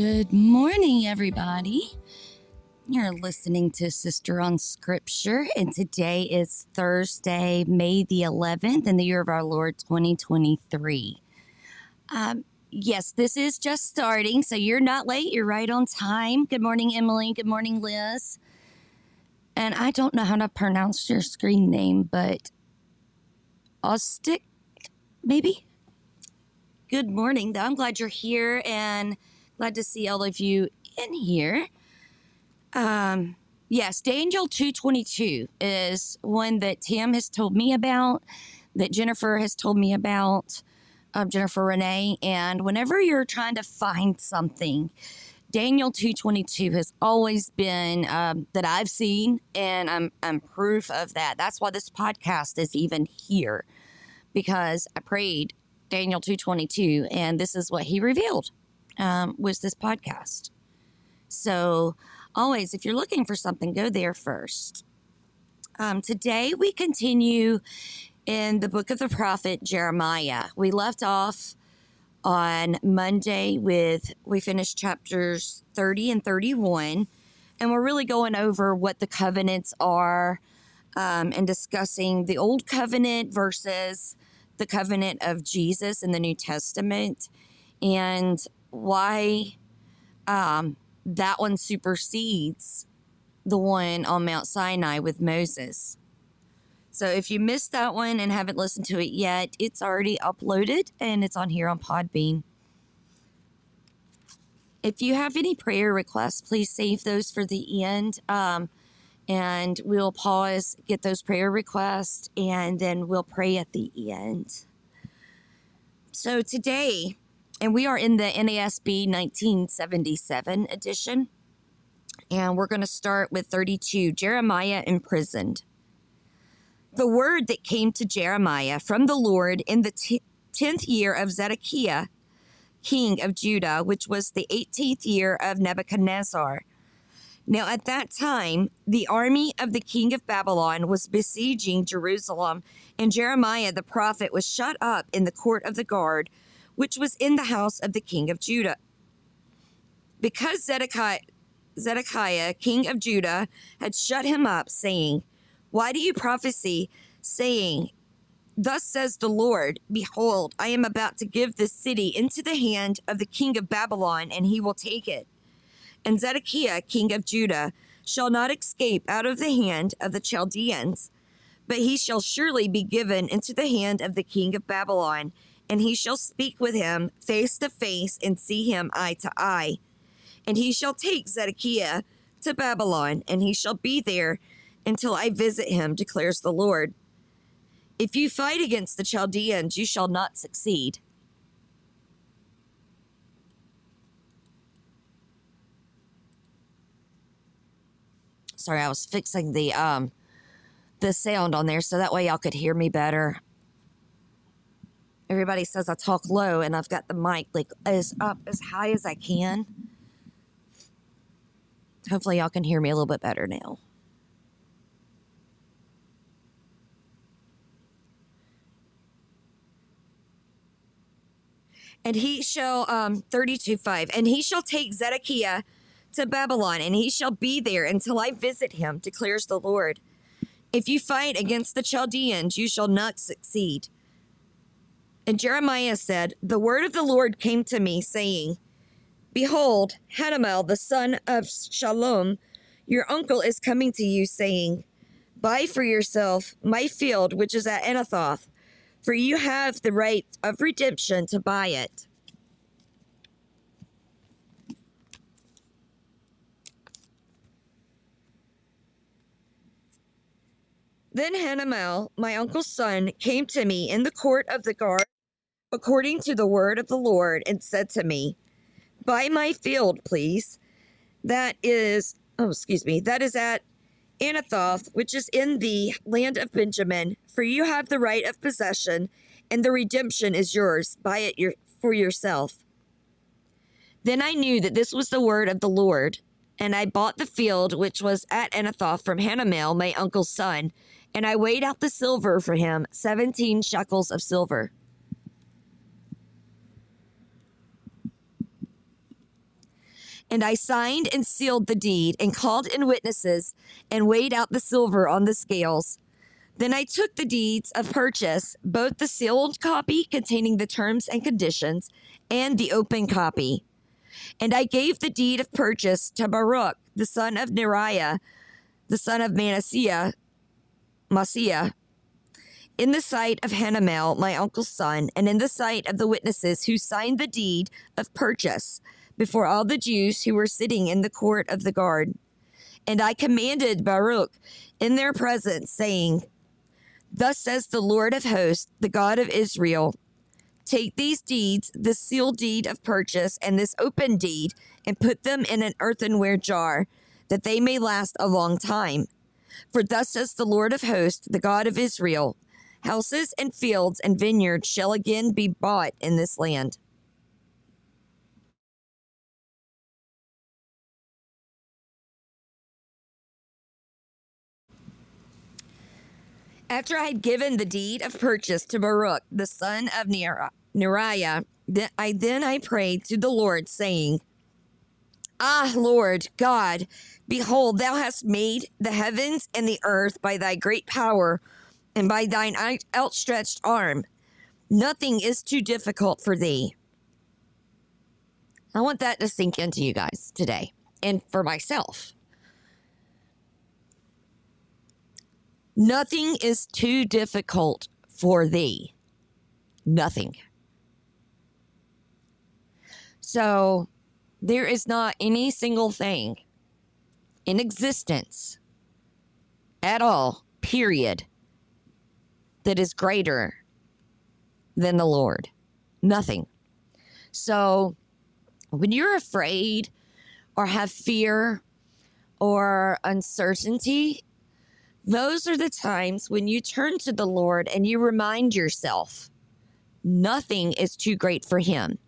Good morning, everybody. You're listening to Sister on Scripture, and today is Thursday, May the 11th, in the year of our Lord 2023. Um, yes, this is just starting, so you're not late. You're right on time. Good morning, Emily. Good morning, Liz. And I don't know how to pronounce your screen name, but Ostic, maybe? Good morning, though. I'm glad you're here and glad to see all of you in here. Um, yes, Daniel 222 is one that Tim has told me about, that Jennifer has told me about, um, Jennifer Renee. And whenever you're trying to find something, Daniel 222 has always been um, that I've seen, and I'm, I'm proof of that. That's why this podcast is even here, because I prayed Daniel 222, and this is what he revealed um, was this podcast. So always, if you're looking for something, go there first. Um, today we continue in the book of the prophet Jeremiah. We left off on Monday with, we finished chapters 30 and 31, and we're really going over what the covenants are um, and discussing the old covenant versus the covenant of Jesus in the New Testament and why um, that one supersedes the one on Mount Sinai with Moses. So if you missed that one and haven't listened to it yet, it's already uploaded and it's on here on Podbean. If you have any prayer requests, please save those for the end. Um, and we'll pause, get those prayer requests, and then we'll pray at the end. So today, and we are in the NASB 1977 edition, and we're going to start with 32 Jeremiah imprisoned. The word that came to Jeremiah from the Lord in the t- 10th year of Zedekiah, king of Judah, which was the 18th year of Nebuchadnezzar now, at that time, the army of the king of Babylon was besieging Jerusalem, and Jeremiah the prophet was shut up in the court of the guard, which was in the house of the king of Judah. Because Zedekiah, Zedekiah king of Judah, had shut him up, saying, Why do you prophesy, saying, Thus says the Lord, Behold, I am about to give this city into the hand of the king of Babylon, and he will take it and Zedekiah, king of Judah, shall not escape out of the hand of the Chaldeans, but he shall surely be given into the hand of the king of Babylon, and he shall speak with him face to face and see him eye to eye. And he shall take Zedekiah to Babylon, and he shall be there until I visit him, declares the Lord. If you fight against the Chaldeans, you shall not succeed. Sorry, I was fixing the um the sound on there so that way y'all could hear me better. Everybody says I talk low and I've got the mic like as up as high as I can. Hopefully y'all can hear me a little bit better now. And he shall um 32 5 and he shall take Zedekiah to Babylon, and he shall be there until I visit him, declares the Lord. If you fight against the Chaldeans, you shall not succeed. And Jeremiah said, The word of the Lord came to me, saying, Behold, Hanamel, the son of Shallum, your uncle is coming to you, saying, Buy for yourself my field which is at Anathoth, for you have the right of redemption to buy it. Then Hanamel, my uncle's son, came to me in the court of the guard according to the word of the Lord and said to me, Buy my field, please. That is, oh, excuse me, that is at Anathoth, which is in the land of Benjamin, for you have the right of possession, and the redemption is yours. Buy it your, for yourself. Then I knew that this was the word of the Lord, and I bought the field which was at Anathoth from Hanamel, my uncle's son, and I weighed out the silver for him, 17 shekels of silver. And I signed and sealed the deed and called in witnesses and weighed out the silver on the scales. Then I took the deeds of purchase, both the sealed copy containing the terms and conditions and the open copy. And I gave the deed of purchase to Baruch, the son of Neriah, the son of Manasseh, Mahseiah, in the sight of Hanamel, my uncle's son, and in the sight of the witnesses who signed the deed of purchase before all the Jews who were sitting in the court of the guard. And I commanded Baruch in their presence, saying, Thus says the Lord of hosts, the God of Israel Take these deeds, this sealed deed of purchase and this open deed, and put them in an earthenware jar, that they may last a long time. For thus says the Lord of hosts, the God of Israel Houses and fields and vineyards shall again be bought in this land. After I had given the deed of purchase to Baruch, the son of Neriah, I then I prayed to the Lord, saying, Ah, Lord God, behold, thou hast made the heavens and the earth by thy great power and by thine outstretched arm. Nothing is too difficult for thee. I want that to sink into you guys today and for myself. Nothing is too difficult for thee. Nothing. So there is not any single thing in existence at all, period, that is greater than the Lord. Nothing. So when you're afraid or have fear or uncertainty, those are the times when you turn to the Lord and you remind yourself nothing is too great for Him.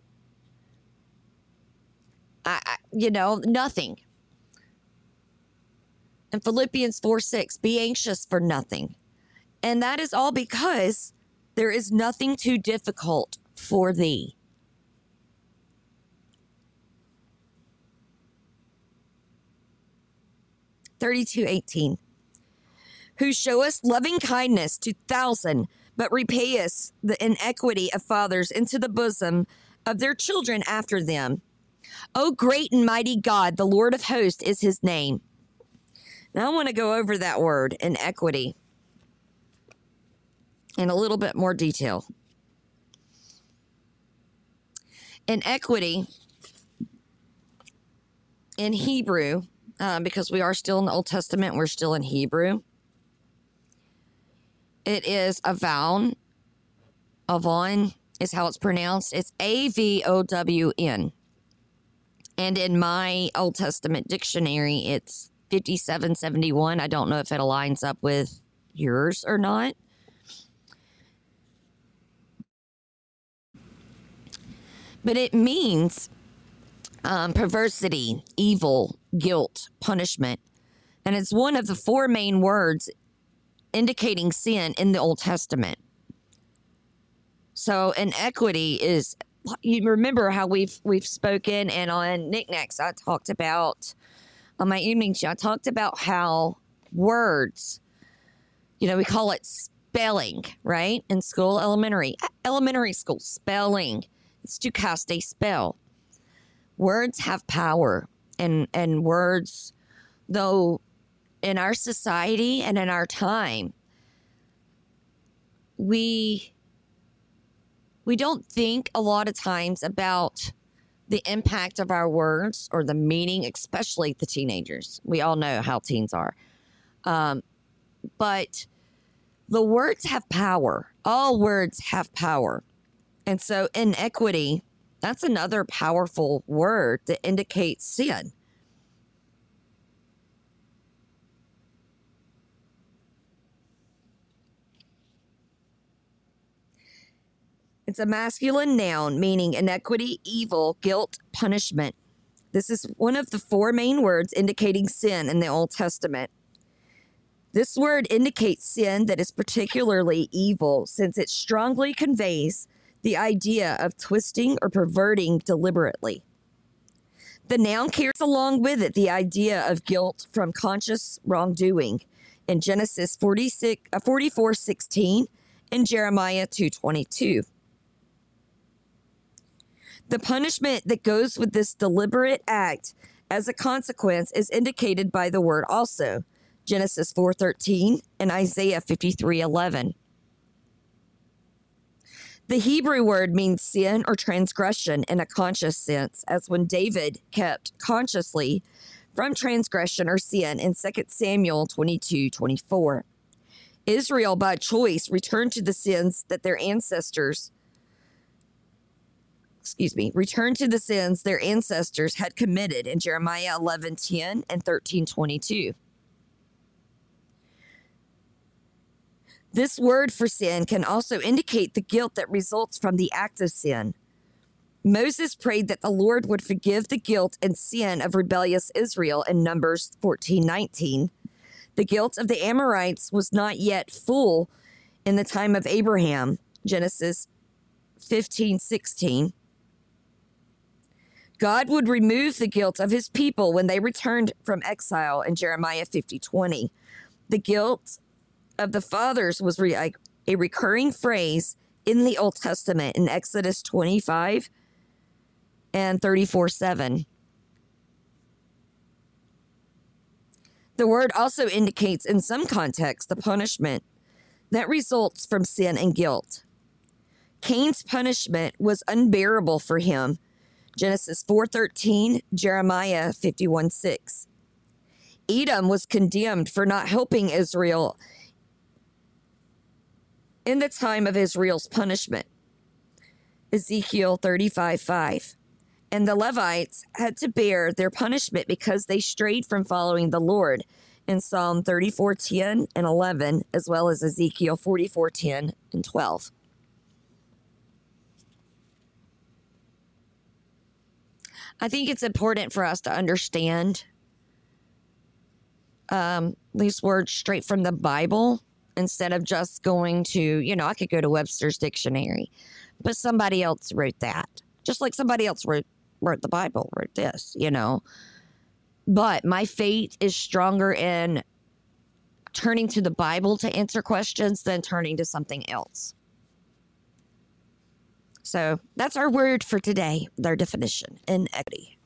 I, I, you know, nothing. And Philippians 4 6, be anxious for nothing. And that is all because there is nothing too difficult for thee. Thirty-two eighteen who show us loving kindness to thousand, but repay us the inequity of fathers into the bosom of their children after them. O great and mighty God, the Lord of hosts is his name. Now I want to go over that word, inequity, in a little bit more detail. Inequity in Hebrew, uh, because we are still in the Old Testament, we're still in Hebrew. It is Avon. Avon is how it's pronounced. It's A V O W N. And in my Old Testament dictionary, it's 5771. I don't know if it aligns up with yours or not. But it means um, perversity, evil, guilt, punishment. And it's one of the four main words indicating sin in the Old Testament. So inequity is you remember how we've we've spoken and on knickknacks I talked about on my evening show I talked about how words, you know, we call it spelling, right? In school, elementary, elementary school, spelling. It's to cast a spell. Words have power and and words though in our society and in our time, we we don't think a lot of times about the impact of our words or the meaning, especially the teenagers. We all know how teens are. Um, but the words have power. All words have power. And so, inequity, that's another powerful word that indicates sin. It's a masculine noun meaning inequity, evil, guilt, punishment. This is one of the four main words indicating sin in the Old Testament. This word indicates sin that is particularly evil since it strongly conveys the idea of twisting or perverting deliberately. The noun carries along with it the idea of guilt from conscious wrongdoing in Genesis 46, uh, 44 16 and Jeremiah 2 22. The punishment that goes with this deliberate act as a consequence is indicated by the word also Genesis 4:13 and Isaiah 53:11. The Hebrew word means sin or transgression in a conscious sense, as when David kept consciously from transgression or sin in 2 Samuel 22 24. Israel, by choice, returned to the sins that their ancestors, excuse me, return to the sins their ancestors had committed in Jeremiah 11 10 and 13 22. This word for sin can also indicate the guilt that results from the act of sin. Moses prayed that the Lord would forgive the guilt and sin of rebellious Israel in Numbers 14 19. The guilt of the Amorites was not yet full in the time of Abraham, Genesis 15 16. God would remove the guilt of his people when they returned from exile in Jeremiah 50 20. The guilt of the fathers was re- a recurring phrase in the Old Testament in Exodus 25 and 34 7. The word also indicates, in some contexts, the punishment that results from sin and guilt. Cain's punishment was unbearable for him. Genesis 4:13, Jeremiah 51:6. Edom was condemned for not helping Israel in the time of Israel's punishment. Ezekiel 35 5. And the Levites had to bear their punishment because they strayed from following the Lord in Psalm 34 10 and 11, as well as Ezekiel 44 10 and 12. I think it's important for us to understand um, these words straight from the Bible instead of just going to, you know, I could go to Webster's dictionary, but somebody else wrote that. Just like somebody else wrote wrote the Bible, wrote this, you know. But my faith is stronger in turning to the Bible to answer questions than turning to something else. So that's our word for today, their definition inequity.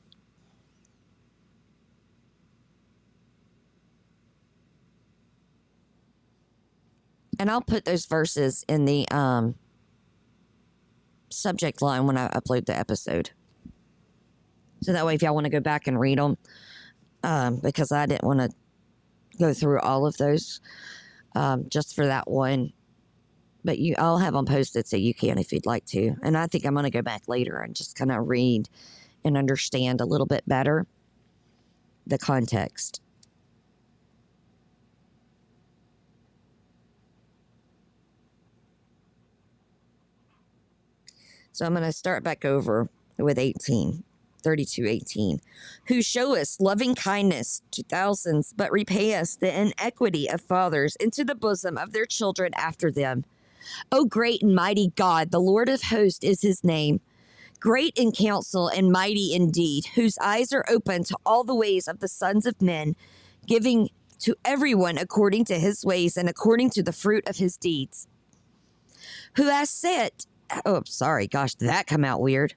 and I'll put those verses in the um, subject line when I upload the episode. So that way, if y'all want to go back and read them, um, because I didn't want to go through all of those um, just for that one. But you, I'll have them posted so you can if you'd like to. And I think I'm going to go back later and just kind of read and understand a little bit better the context. So I'm going to start back over with 18. 32 18 who show us loving kindness to thousands but repay us the inequity of fathers into the bosom of their children after them o great and mighty god the lord of hosts is his name. Great in counsel and mighty indeed whose eyes are open to all the ways of the sons of men giving to everyone according to his ways and according to the fruit of his deeds. Who has set oh, sorry, gosh, did that come out weird?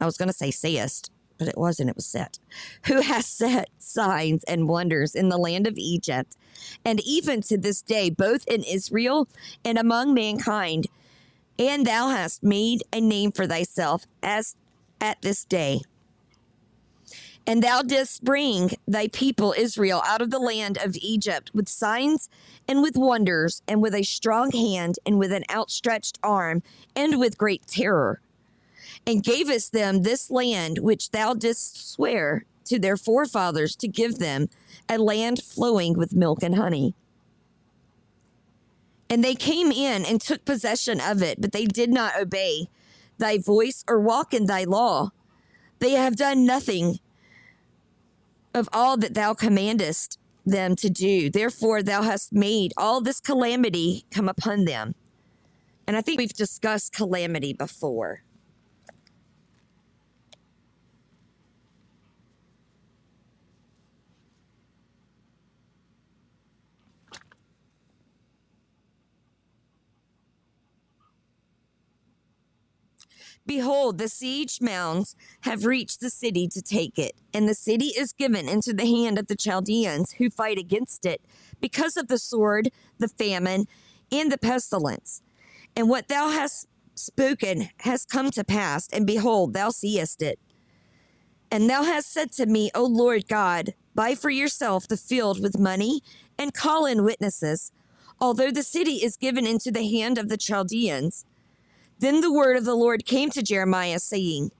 I was going to say sayest, but it wasn't. It was set. Who has set signs and wonders in the land of Egypt, and even to this day, both in Israel and among mankind. And thou hast made a name for thyself as at this day. And thou didst bring thy people Israel out of the land of Egypt with signs and with wonders, and with a strong hand, and with an outstretched arm, and with great terror, and gavest them this land which thou didst swear to their forefathers to give them, a land flowing with milk and honey. And they came in and took possession of it, but they did not obey thy voice or walk in thy law. They have done nothing of all that thou commandest them to do. Therefore, thou hast made all this calamity come upon them. And I think we've discussed calamity before. Behold, the siege mounds have reached the city to take it, and the city is given into the hand of the Chaldeans who fight against it because of the sword, the famine, and the pestilence. And what thou hast spoken has come to pass, and behold, thou seest it. And thou hast said to me, O Lord God, buy for yourself the field with money, and call in witnesses, although the city is given into the hand of the Chaldeans. Then the word of the Lord came to Jeremiah, saying,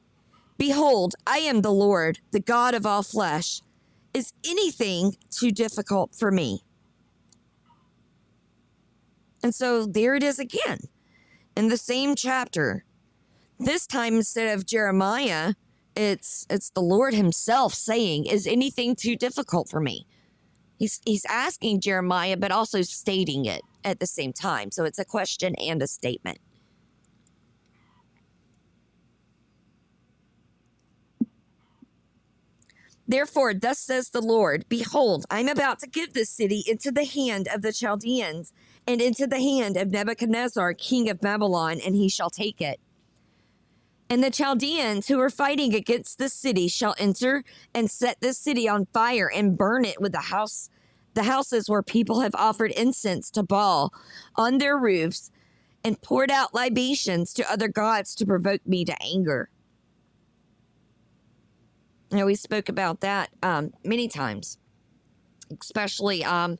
Behold, I am the Lord, the God of all flesh. Is anything too difficult for me? And so there it is again in the same chapter. This time instead of Jeremiah, it's it's the Lord himself saying, "Is anything too difficult for me?" He's he's asking Jeremiah but also stating it at the same time. So it's a question and a statement. Therefore, thus says the Lord Behold, I'm about to give this city into the hand of the Chaldeans and into the hand of Nebuchadnezzar, king of Babylon, and he shall take it. And the Chaldeans who are fighting against this city shall enter and set this city on fire and burn it with the house the houses where people have offered incense to Baal on their roofs and poured out libations to other gods to provoke me to anger. You know, we spoke about that um, many times, especially um,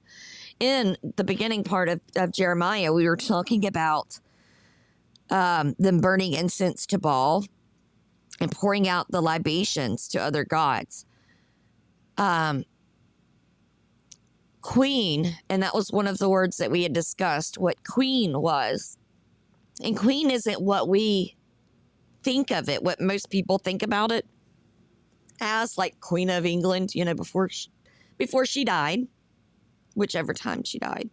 in the beginning part of, of Jeremiah. We were talking about um, them burning incense to Baal and pouring out the libations to other gods. Um, queen, and that was one of the words that we had discussed, what queen was. And queen isn't what we think of it, what most people think about it as, like Queen of England, you know, before she, before she died, whichever time she died.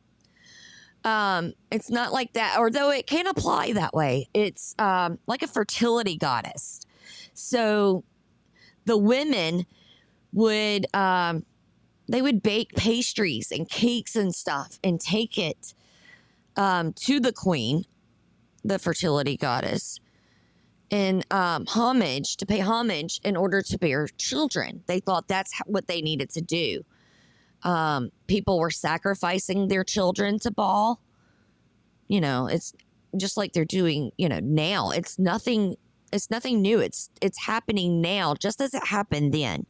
Um, it's not like that, although it can apply that way. It's um, like a fertility goddess. So the women would um, they would bake pastries and cakes and stuff and take it um, to the queen, the fertility goddess, in um, homage to pay homage in order to bear children. They thought that's what they needed to do. Um, people were sacrificing their children to Baal. You know, it's just like they're doing. You know, now it's nothing. It's nothing new. It's it's happening now, just as it happened then.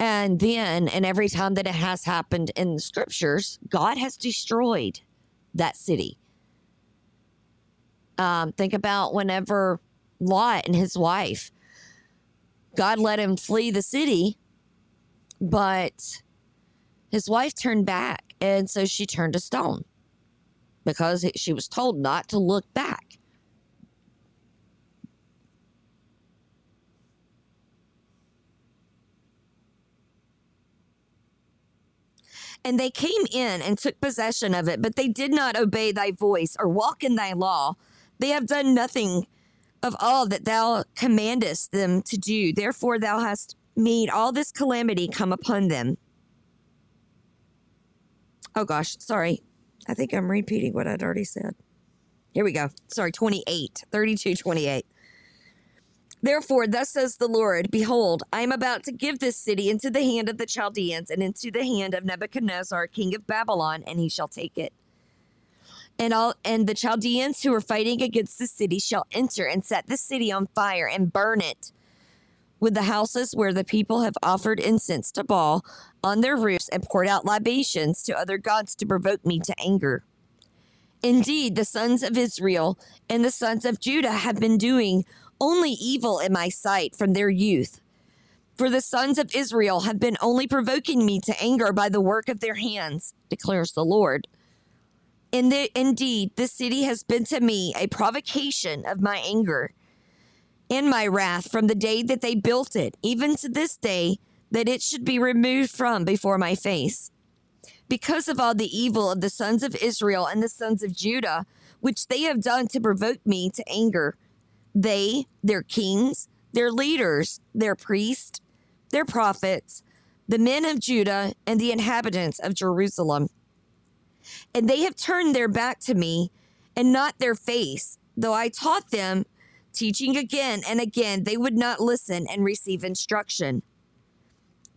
And then, and every time that it has happened in the scriptures, God has destroyed that city. Um, think about whenever Lot and his wife, God let him flee the city, but his wife turned back. And so she turned to stone because she was told not to look back. And they came in and took possession of it, but they did not obey thy voice or walk in thy law. They have done nothing of all that thou commandest them to do. Therefore, thou hast made all this calamity come upon them. Oh gosh, sorry. I think I'm repeating what I'd already said. Here we go. Sorry, 28, 32, 28. Therefore, thus says the Lord Behold, I am about to give this city into the hand of the Chaldeans and into the hand of Nebuchadnezzar, king of Babylon, and he shall take it. And all and the Chaldeans who are fighting against the city shall enter and set the city on fire and burn it with the houses where the people have offered incense to Baal on their roofs and poured out libations to other gods to provoke me to anger. Indeed, the sons of Israel and the sons of Judah have been doing only evil in my sight from their youth. For the sons of Israel have been only provoking me to anger by the work of their hands, declares the Lord. In the, indeed, this city has been to me a provocation of my anger and my wrath from the day that they built it, even to this day, that it should be removed from before my face. Because of all the evil of the sons of Israel and the sons of Judah, which they have done to provoke me to anger, they, their kings, their leaders, their priests, their prophets, the men of Judah, and the inhabitants of Jerusalem. And they have turned their back to me and not their face, though I taught them teaching again and again, they would not listen and receive instruction.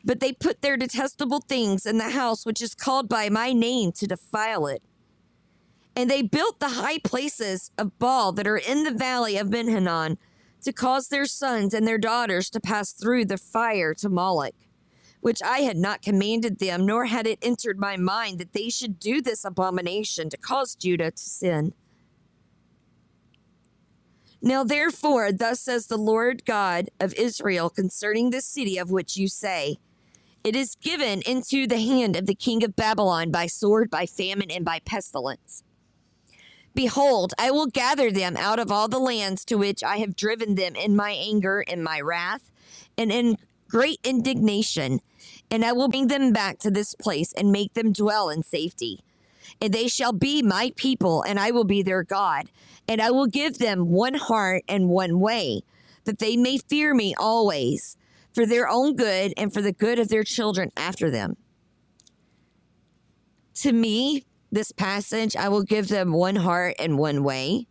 But they put their detestable things in the house which is called by my name to defile it. And they built the high places of Baal that are in the valley of Ben Hinnom to cause their sons and their daughters to pass through the fire to Moloch, which I had not commanded them, nor had it entered my mind that they should do this abomination to cause Judah to sin. Now, therefore, thus says the Lord God of Israel concerning this city of which you say, It is given into the hand of the king of Babylon by sword, by famine, and by pestilence. Behold, I will gather them out of all the lands to which I have driven them in my anger, in my wrath, and in great indignation, and I will bring them back to this place and make them dwell in safety. And they shall be my people, and I will be their God. And I will give them one heart and one way, that they may fear me always, for their own good and for the good of their children after them. To me, this passage, I will give them one heart and one way.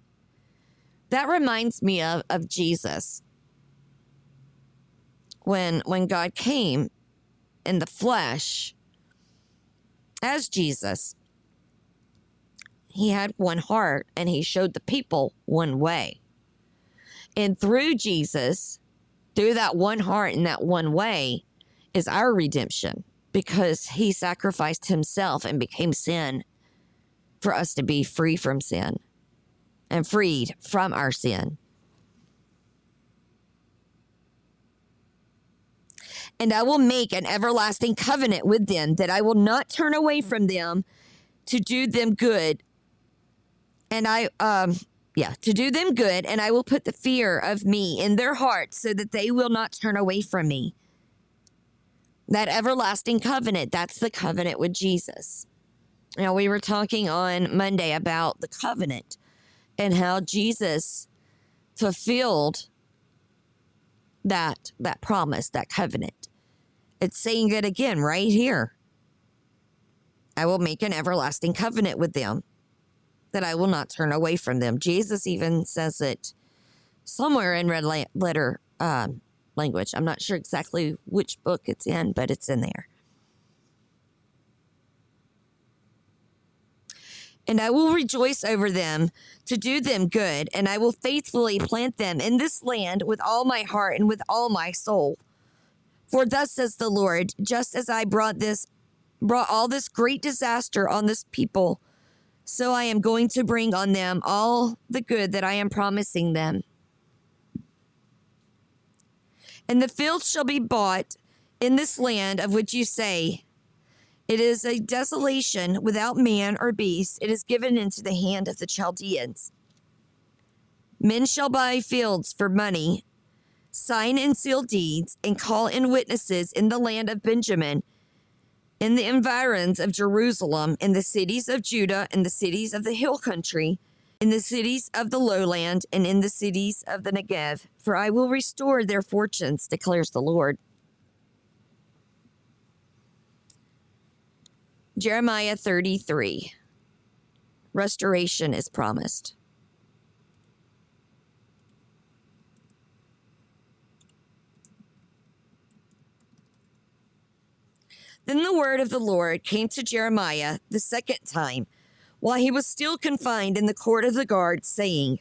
That reminds me of, of Jesus. When when God came in the flesh as Jesus, he had one heart and he showed the people one way. And through Jesus, through that one heart and that one way, is our redemption because he sacrificed himself and became sin for us to be free from sin and freed from our sin. And I will make an everlasting covenant with them that I will not turn away from them to do them good. And I, um, yeah, to do them good, and I will put the fear of me in their hearts so that they will not turn away from me. That everlasting covenant, that's the covenant with Jesus. Now, we were talking on Monday about the covenant and how Jesus fulfilled that that promise, that covenant. It's saying it again right here. I will make an everlasting covenant with them that I will not turn away from them. Jesus even says it somewhere in red letter um, language. I'm not sure exactly which book it's in, but it's in there. and I will rejoice over them to do them good, and I will faithfully plant them in this land with all my heart and with all my soul. For thus says the Lord, just as I brought this brought all this great disaster on this people, so I am going to bring on them all the good that I am promising them. And the fields shall be bought in this land of which you say, it is a desolation without man or beast. It is given into the hand of the Chaldeans. Men shall buy fields for money, sign and seal deeds, and call in witnesses in the land of Benjamin, in the environs of Jerusalem, in the cities of Judah, in the cities of the hill country, in the cities of the lowland, and in the cities of the Negev. For I will restore their fortunes, declares the Lord. Jeremiah 33. Restoration is promised. Then the word of the Lord came to Jeremiah the second time, while he was still confined in the court of the guard, saying,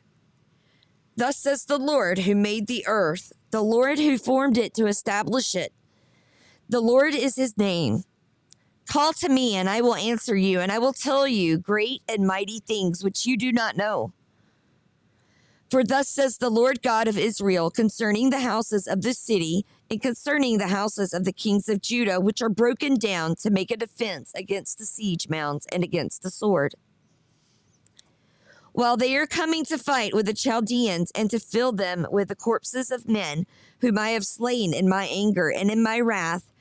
Thus says the Lord who made the earth, the Lord who formed it to establish it. The Lord is his name Call to me, and I will answer you, and I will tell you great and mighty things which you do not know. For thus says the Lord God of Israel concerning the houses of this city and concerning the houses of the kings of Judah, which are broken down to make a defense against the siege mounds and against the sword. While they are coming to fight with the Chaldeans and to fill them with the corpses of men whom I have slain in my anger and in my wrath,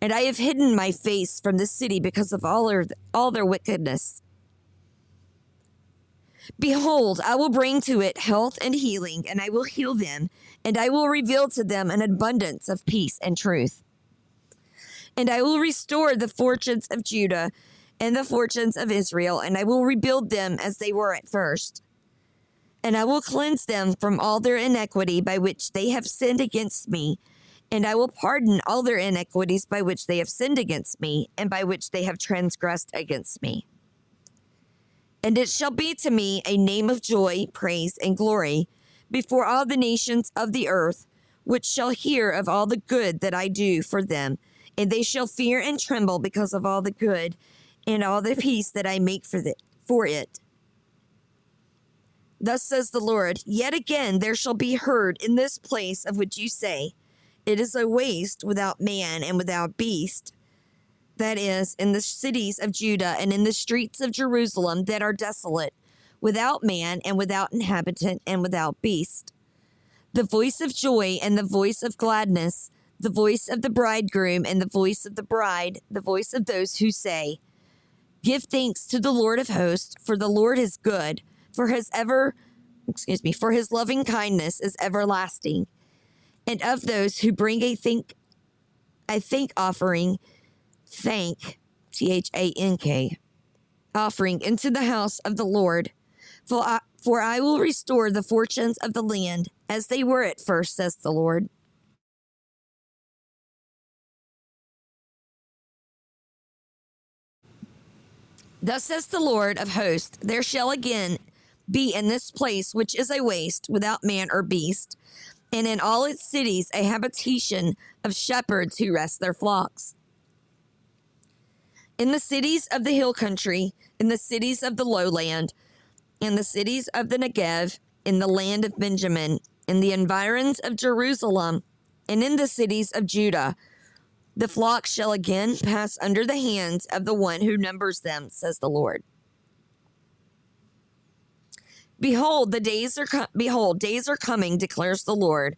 and I have hidden my face from the city because of all their, all their wickedness. Behold, I will bring to it health and healing, and I will heal them, and I will reveal to them an abundance of peace and truth. And I will restore the fortunes of Judah and the fortunes of Israel, and I will rebuild them as they were at first. And I will cleanse them from all their iniquity by which they have sinned against me. And I will pardon all their iniquities by which they have sinned against me, and by which they have transgressed against me. And it shall be to me a name of joy, praise, and glory before all the nations of the earth, which shall hear of all the good that I do for them. And they shall fear and tremble because of all the good and all the peace that I make for, the, for it. Thus says the Lord, Yet again there shall be heard in this place of which you say, It is a waste without man and without beast. That is, in the cities of Judah and in the streets of Jerusalem that are desolate, without man and without inhabitant and without beast. The voice of joy and the voice of gladness, the voice of the bridegroom and the voice of the bride, the voice of those who say, Give thanks to the Lord of hosts, for the Lord is good for his ever excuse me for his loving kindness is everlasting and of those who bring a think a thank offering thank t-h-a-n-k offering into the house of the lord for I, for I will restore the fortunes of the land as they were at first says the lord Thus says the Lord of hosts, there shall again be in this place, which is a waste without man or beast, and in all its cities a habitation of shepherds who rest their flocks. In the cities of the hill country, in the cities of the lowland, in the cities of the Negev, in the land of Benjamin, in the environs of Jerusalem, and in the cities of Judah, the flock shall again pass under the hands of the one who numbers them, says the Lord. Behold, the days are co- behold, days are coming, declares the Lord,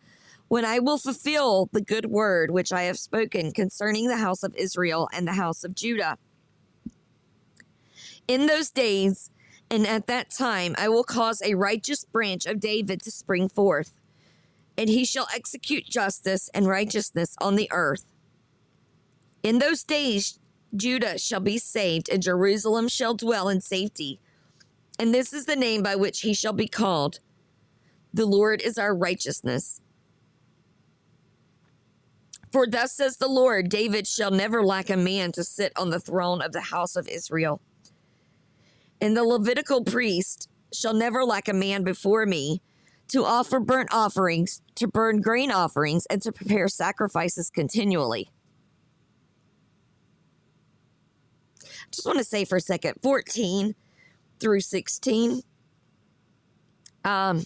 when I will fulfill the good word which I have spoken concerning the house of Israel and the house of Judah. In those days and at that time I will cause a righteous branch of David to spring forth, and he shall execute justice and righteousness on the earth. In those days Judah shall be saved, and Jerusalem shall dwell in safety. And this is the name by which he shall be called The Lord is our righteousness. For thus says the Lord David shall never lack a man to sit on the throne of the house of Israel. And the Levitical priest shall never lack a man before me to offer burnt offerings, to burn grain offerings, and to prepare sacrifices continually. Just want to say for a second 14 through 16. Um,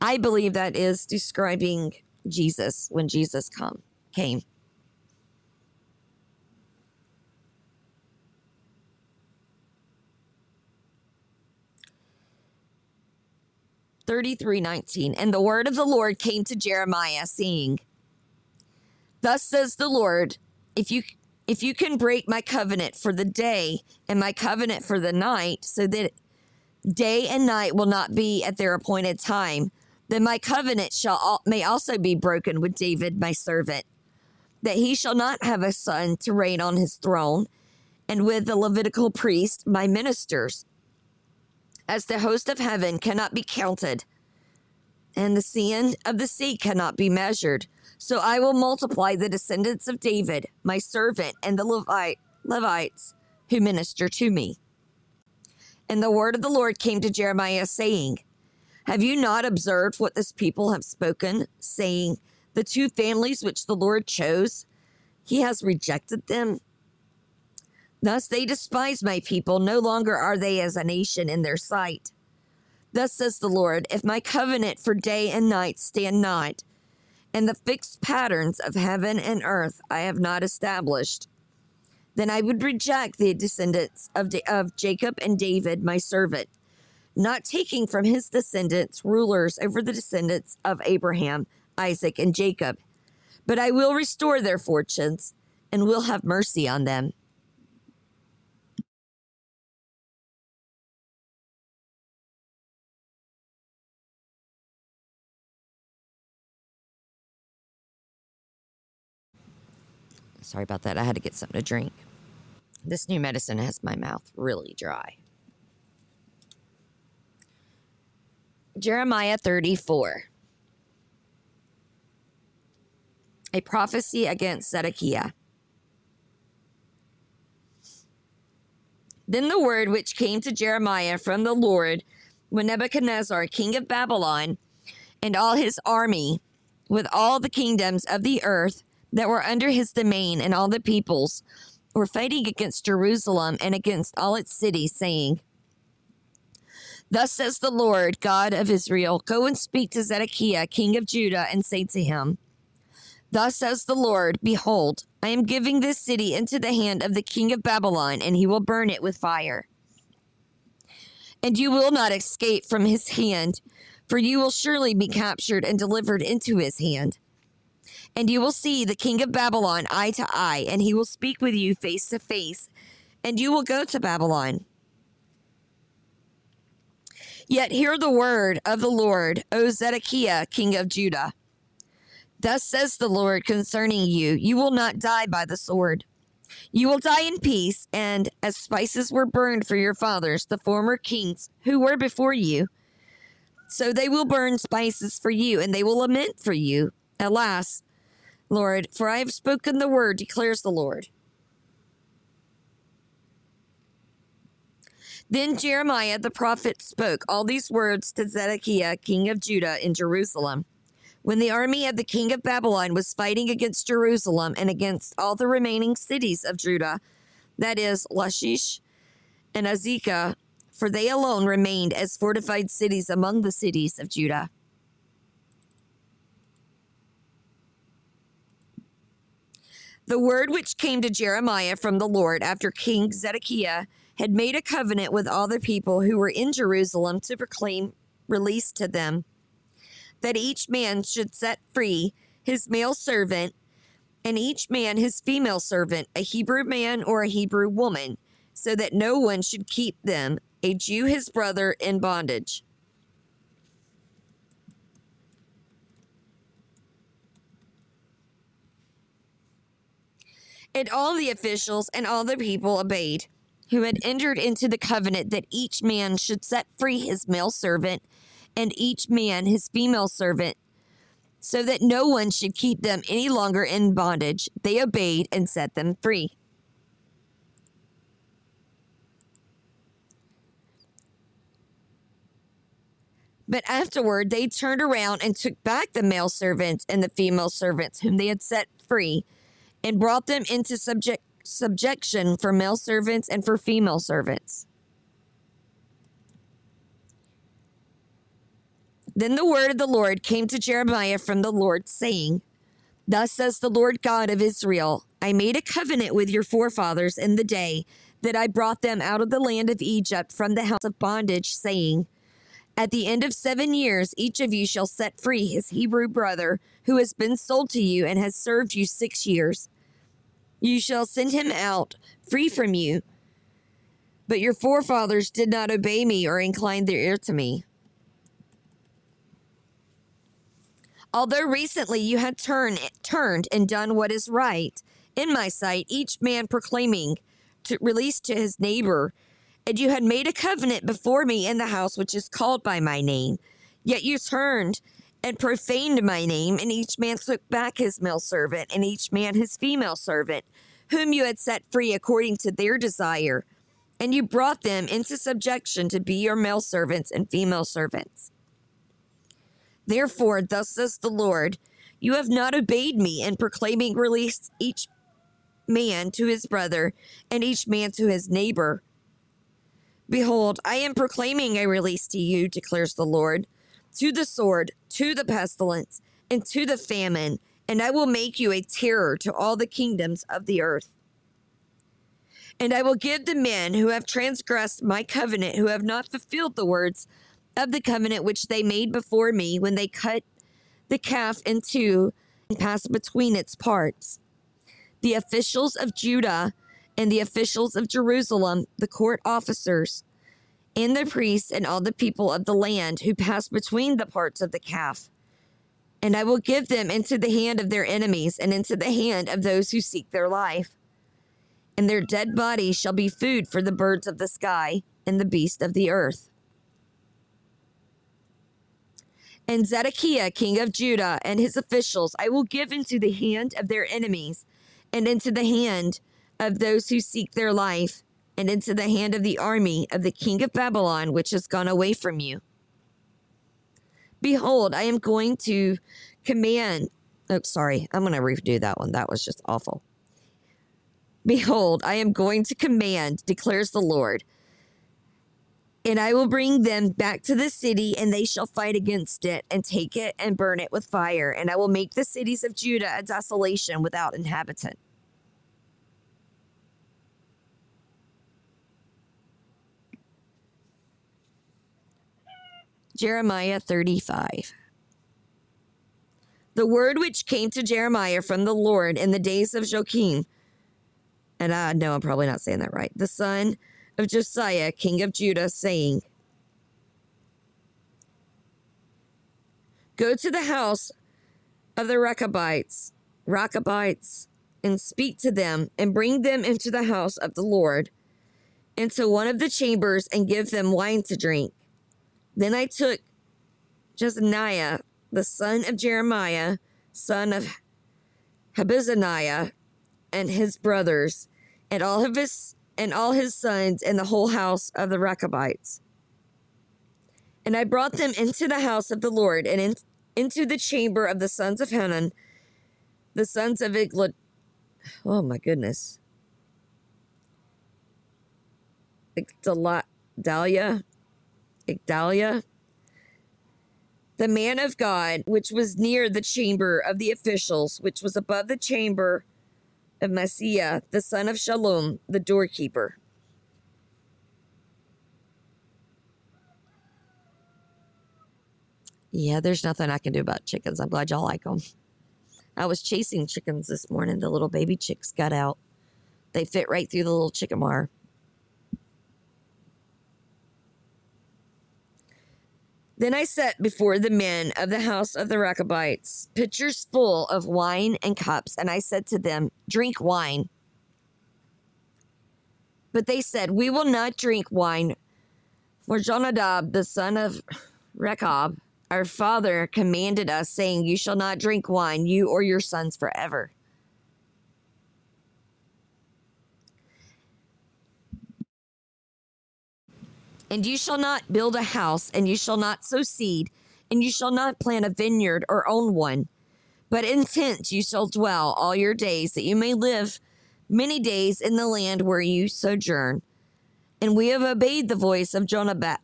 I believe that is describing Jesus when Jesus come came. Thirty-three nineteen, and the word of the Lord came to Jeremiah, saying, "Thus says the Lord: If you if you can break my covenant for the day and my covenant for the night, so that day and night will not be at their appointed time, then my covenant shall al- may also be broken with David my servant, that he shall not have a son to reign on his throne, and with the Levitical priest my ministers, as the host of heaven cannot be counted, and the sand of the sea cannot be measured. So I will multiply the descendants of David, my servant, and the Levite, Levites who minister to me. And the word of the Lord came to Jeremiah, saying, Have you not observed what this people have spoken, saying, The two families which the Lord chose, he has rejected them? Thus they despise my people, no longer are they as a nation in their sight. Thus says the Lord, If my covenant for day and night stand not, and the fixed patterns of heaven and earth I have not established, then I would reject the descendants of, of Jacob and David, my servant, not taking from his descendants rulers over the descendants of Abraham, Isaac, and Jacob. But I will restore their fortunes and will have mercy on them. Sorry about that. I had to get something to drink. This new medicine has my mouth really dry. Jeremiah 34. A prophecy against Zedekiah. Then the word which came to Jeremiah from the Lord when Nebuchadnezzar, king of Babylon, and all his army, with all the kingdoms of the earth that were under his domain, and all the peoples, were fighting against Jerusalem and against all its cities, saying, Thus says the Lord God of Israel Go and speak to Zedekiah, king of Judah, and say to him, Thus says the Lord, Behold, I am giving this city into the hand of the king of Babylon, and he will burn it with fire. And you will not escape from his hand, for you will surely be captured and delivered into his hand. And you will see the king of Babylon eye to eye, and he will speak with you face to face, and you will go to Babylon. Yet hear the word of the Lord, O Zedekiah, king of Judah. Thus says the Lord concerning you You will not die by the sword. You will die in peace, and as spices were burned for your fathers, the former kings who were before you, so they will burn spices for you, and they will lament for you. Alas, Lord, for I have spoken the word, declares the Lord. Then Jeremiah the prophet spoke all these words to Zedekiah, king of Judah, in Jerusalem. When the army of the king of Babylon was fighting against Jerusalem and against all the remaining cities of Judah, that is, Lachish and Azekah, for they alone remained as fortified cities among the cities of Judah. The word which came to Jeremiah from the Lord after King Zedekiah had made a covenant with all the people who were in Jerusalem to proclaim release to them, that each man should set free his male servant and each man his female servant, a Hebrew man or a Hebrew woman, so that no one should keep them, a Jew his brother, in bondage. And all the officials and all the people obeyed, who had entered into the covenant that each man should set free his male servant and each man his female servant, so that no one should keep them any longer in bondage. They obeyed and set them free. But afterward, they turned around and took back the male servants and the female servants whom they had set free and brought them into subject, subjection for male servants and for female servants. Then the word of the Lord came to Jeremiah from the Lord, saying, Thus says the Lord God of Israel I made a covenant with your forefathers in the day that I brought them out of the land of Egypt from the house of bondage, saying, At the end of seven years, each of you shall set free his Hebrew brother who has been sold to you and has served you six years you shall send him out free from you. But your forefathers did not obey me or incline their ear to me. Although recently you had turn, turned and done what is right in my sight, each man proclaiming to release to his neighbor, and you had made a covenant before me in the house which is called by my name, yet you turned and profaned my name, and each man took back his male servant, and each man his female servant, whom you had set free according to their desire. And you brought them into subjection to be your male servants and female servants. Therefore, thus says the Lord, you have not obeyed me in proclaiming release each man to his brother and each man to his neighbor. Behold, I am proclaiming a release to you, declares the Lord to the sword, to the pestilence, and to the famine, and I will make you a terror to all the kingdoms of the earth. And I will give the men who have transgressed my covenant, who have not fulfilled the words of the covenant which they made before me when they cut the calf in two and passed between its parts. The officials of Judah and the officials of Jerusalem, the court officers, and the priests and all the people of the land who pass between the parts of the calf. And I will give them into the hand of their enemies and into the hand of those who seek their life. And their dead bodies shall be food for the birds of the sky and the beasts of the earth. And Zedekiah, king of Judah, and his officials I will give into the hand of their enemies, and into the hand of those who seek their life, and into the hand of the army of the king of Babylon, which has gone away from you. Behold, I am going to command. Oh, sorry. I'm going to redo that one. That was just awful. Behold, I am going to command, declares the Lord, and I will bring them back to the city, and they shall fight against it, and take it and burn it with fire. And I will make the cities of Judah a desolation without inhabitant. Jeremiah 35. The word which came to Jeremiah from the Lord in the days of Joachim, and I know I'm probably not saying that right, the son of Josiah, king of Judah, saying, Go to the house of the Rechabites, Rechabites, and speak to them, and bring them into the house of the Lord, into one of the chambers, and give them wine to drink. Then I took Jezaniah, the son of Jeremiah, son of Habizaniah, and his brothers, and all of his and all his sons, and the whole house of the Rechabites. And I brought them into the house of the Lord, and in, into the chamber of the sons of Hanan, the sons of Iglad. Oh my goodness. Igdaliah, Igdaliah, the man of God, which was near the chamber of the officials, which was above the chamber of Mahseiah, the son of Shallum, the doorkeeper. Yeah, there's nothing I can do about chickens. I'm glad y'all like them. I was chasing chickens this morning. The little baby chicks got out. They fit right through the little chicken wire. Then I set before the men of the house of the Rechabites pitchers full of wine and cups, and I said to them, Drink wine. But they said, We will not drink wine, for Jonadab, the son of Rechab, our father, commanded us, saying, You shall not drink wine, you or your sons forever. And you shall not build a house, and you shall not sow seed, and you shall not plant a vineyard or own one. But in tents you shall dwell all your days, that you may live many days in the land where you sojourn. And we have obeyed the voice of Jonadab,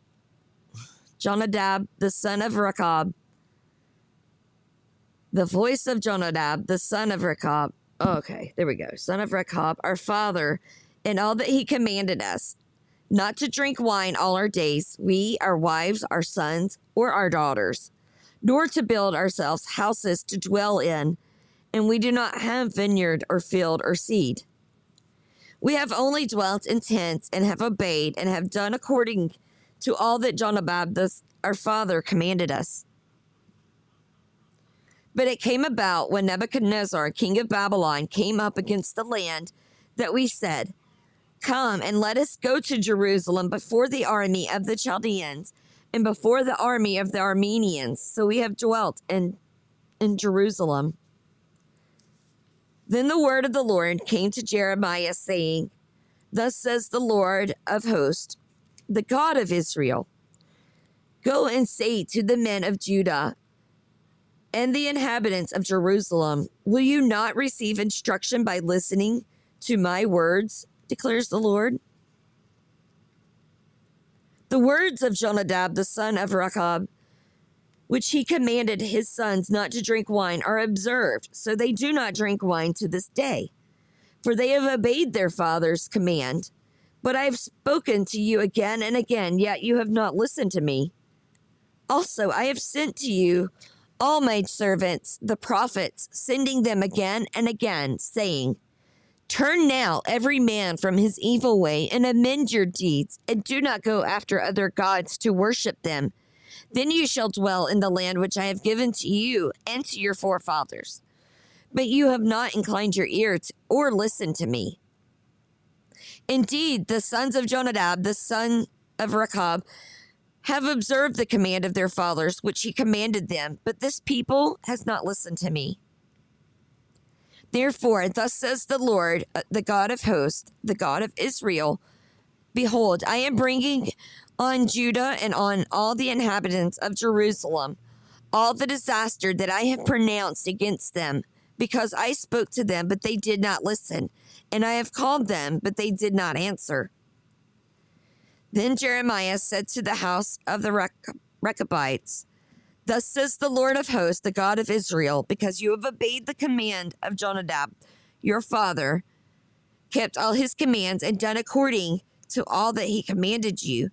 Jonadab the son of Rechab, the voice of Jonadab the son of Rechab. Okay, there we go. Son of Rechab, our father, and all that he commanded us not to drink wine all our days, we, our wives, our sons, or our daughters, nor to build ourselves houses to dwell in, and we do not have vineyard or field or seed. We have only dwelt in tents and have obeyed and have done according to all that Jonadab, our father, commanded us. But it came about when Nebuchadnezzar, king of Babylon, came up against the land that we said, Come and let us go to Jerusalem before the army of the Chaldeans and before the army of the Arameans. So we have dwelt in, in Jerusalem. Then the word of the Lord came to Jeremiah, saying, Thus says the Lord of hosts, the God of Israel Go and say to the men of Judah and the inhabitants of Jerusalem, Will you not receive instruction by listening to my words? Declares the Lord. The words of Jonadab, the son of Rechab, which he commanded his sons not to drink wine, are observed, so they do not drink wine to this day. For they have obeyed their father's command. But I have spoken to you again and again, yet you have not listened to me. Also, I have sent to you all my servants, the prophets, sending them again and again, saying, Turn now, every man, from his evil way, and amend your deeds, and do not go after other gods to worship them. Then you shall dwell in the land which I have given to you and to your forefathers. But you have not inclined your ear to, or listened to me. Indeed, the sons of Jonadab, the son of Rechab, have observed the command of their fathers, which he commanded them, but this people has not listened to me. Therefore, thus says the Lord, uh, the God of hosts, the God of Israel Behold, I am bringing on Judah and on all the inhabitants of Jerusalem all the disaster that I have pronounced against them, because I spoke to them, but they did not listen, and I have called them, but they did not answer. Then Jeremiah said to the house of the Rechabites, Thus says the Lord of hosts, the God of Israel, because you have obeyed the command of Jonadab, your father, kept all his commands, and done according to all that he commanded you.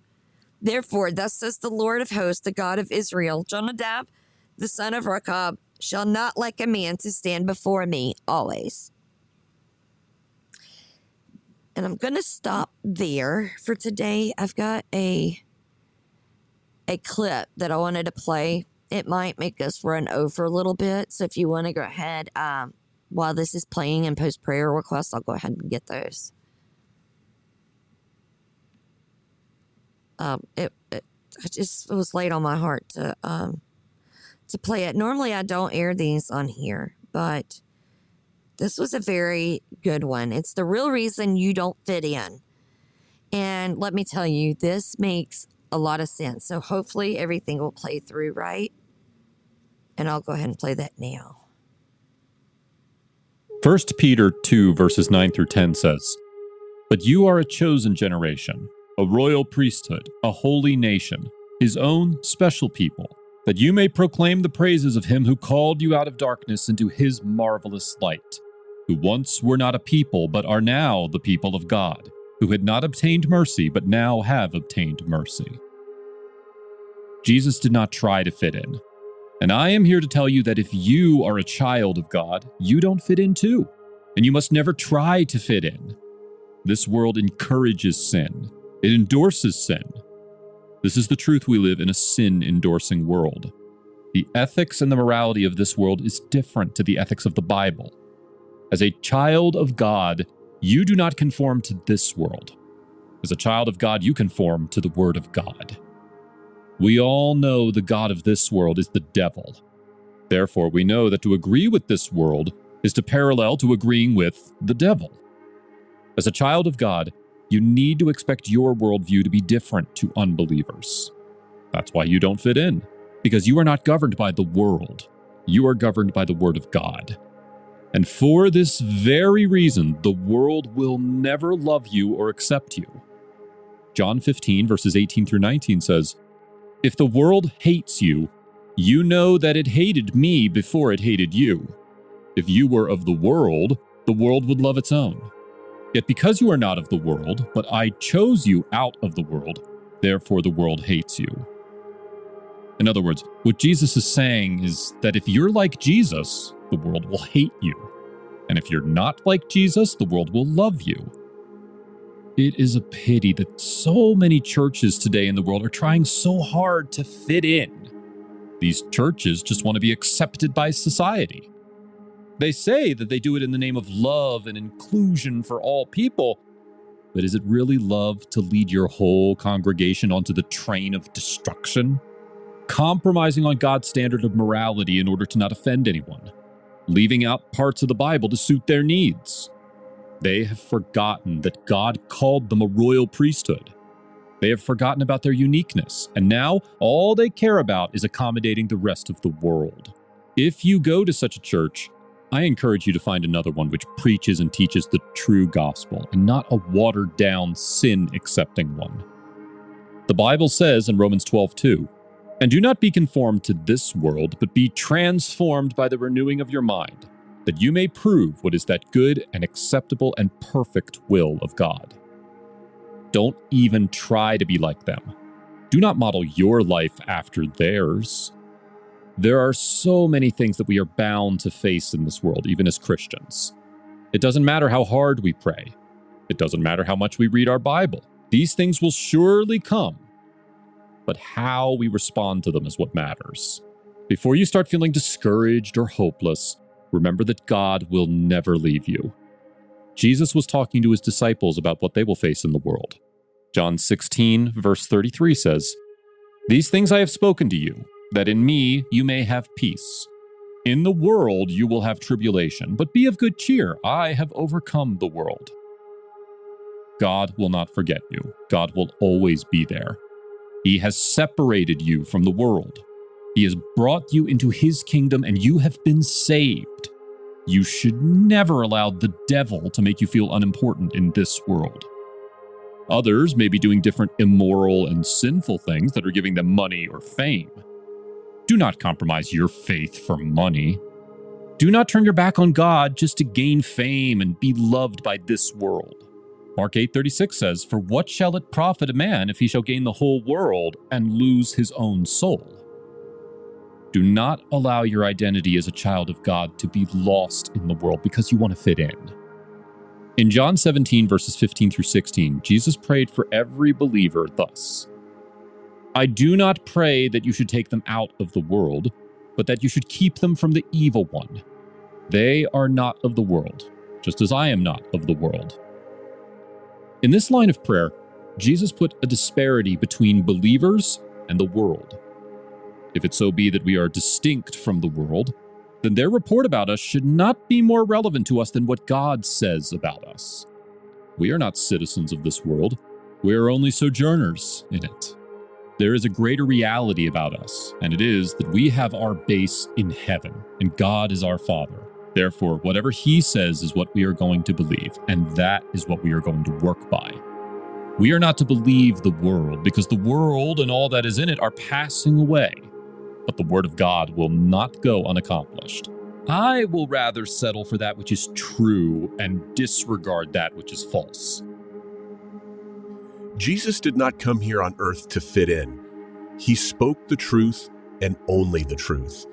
Therefore, thus says the Lord of hosts, the God of Israel Jonadab, the son of Rechab, shall not like a man to stand before me always. And I'm going to stop there for today. I've got a a clip that I wanted to play. It might make us run over a little bit. So if you want to go ahead um, while this is playing and post prayer requests, I'll go ahead and get those. um, it, it, it just it was laid on my heart to um, to play it. Normally, I don't air these on here, but this was a very good one. It's the real reason you don't fit in. And let me tell you, this makes a lot of sense. So hopefully everything will play through right. And I'll go ahead and play that now. 1 Peter 2, verses 9 through 10 says, But you are a chosen generation a royal priesthood, a holy nation, his own special people, that you may proclaim the praises of him who called you out of darkness into his marvelous light, who once were not a people, but are now the people of God, who had not obtained mercy, but now have obtained mercy. Jesus did not try to fit in. And I am here to tell you that if you are a child of God, you don't fit in too. And you must never try to fit in. This world encourages sin it endorses sin. This is the truth we live in a sin endorsing world. The ethics and the morality of this world is different to the ethics of the Bible. As a child of God, you do not conform to this world. As a child of God, you conform to the Word of God. We all know the God of this world is the devil. Therefore, we know that to agree with this world is to parallel to agreeing with the devil. As a child of God, you need to expect your worldview to be different to unbelievers. That's why you don't fit in, because you are not governed by the world. You are governed by the Word of God. And for this very reason, the world will never love you or accept you. John 15, verses 18 through 19 says, If the world hates you, you know that it hated me before it hated you. If you were of the world, the world would love its own. Yet because you are not of the world, but I chose you out of the world, therefore the world hates you. In other words, what Jesus is saying is that if you're like Jesus, the world will hate you. And if you're not like Jesus, the world will love you. It is a pity that so many churches today in the world are trying so hard to fit in. These churches just want to be accepted by society. They say that they do it in the name of love and inclusion for all people. But is it really love to lead your whole congregation onto the train of destruction? Compromising on God's standard of morality in order to not offend anyone, leaving out parts of the Bible to suit their needs. They have forgotten that God called them a royal priesthood. They have forgotten about their uniqueness, and now all they care about is accommodating the rest of the world. If you go to such a church, I encourage you to find another one which preaches and teaches the true gospel and not a watered down, sin accepting one. The Bible says in Romans 12, 2, And do not be conformed to this world, but be transformed by the renewing of your mind, that you may prove what is that good and acceptable and perfect will of God. Don't even try to be like them. Do not model your life after theirs. There are so many things that we are bound to face in this world, even as Christians. It doesn't matter how hard we pray, it doesn't matter how much we read our Bible. These things will surely come. But how we respond to them is what matters. Before you start feeling discouraged or hopeless, remember that God will never leave you. Jesus was talking to his disciples about what they will face in the world. John 16, verse 33 says, These things I have spoken to you, that in me you may have peace. In the world you will have tribulation, but be of good cheer. I have overcome the world. God will not forget you. God will always be there. He has separated you from the world. He has brought you into his kingdom and you have been saved. You should never allow the devil to make you feel unimportant in this world. Others may be doing different immoral and sinful things that are giving them money or fame. Do not compromise your faith for money. Do not turn your back on God just to gain fame and be loved by this world. Mark 8:36 says, "For what shall it profit a man if he shall gain the whole world and lose his own soul?" Do not allow your identity as a child of God to be lost in the world because you want to fit in. In John 17, verses 15 through 16, Jesus prayed for every believer thus I do not pray that you should take them out of the world, but that you should keep them from the evil one. They are not of the world, just as I am not of the world. In this line of prayer, Jesus put a disparity between believers and the world. If it so be that we are distinct from the world, then their report about us should not be more relevant to us than what God says about us. We are not citizens of this world, we are only sojourners in it. There is a greater reality about us, and it is that we have our base in heaven, and God is our Father. Therefore, whatever He says is what we are going to believe, and that is what we are going to work by. We are not to believe the world, because the world and all that is in it are passing away. But the Word of God will not go unaccomplished. I will rather settle for that which is true and disregard that which is false. Jesus did not come here on earth to fit in. He spoke the truth and only the truth,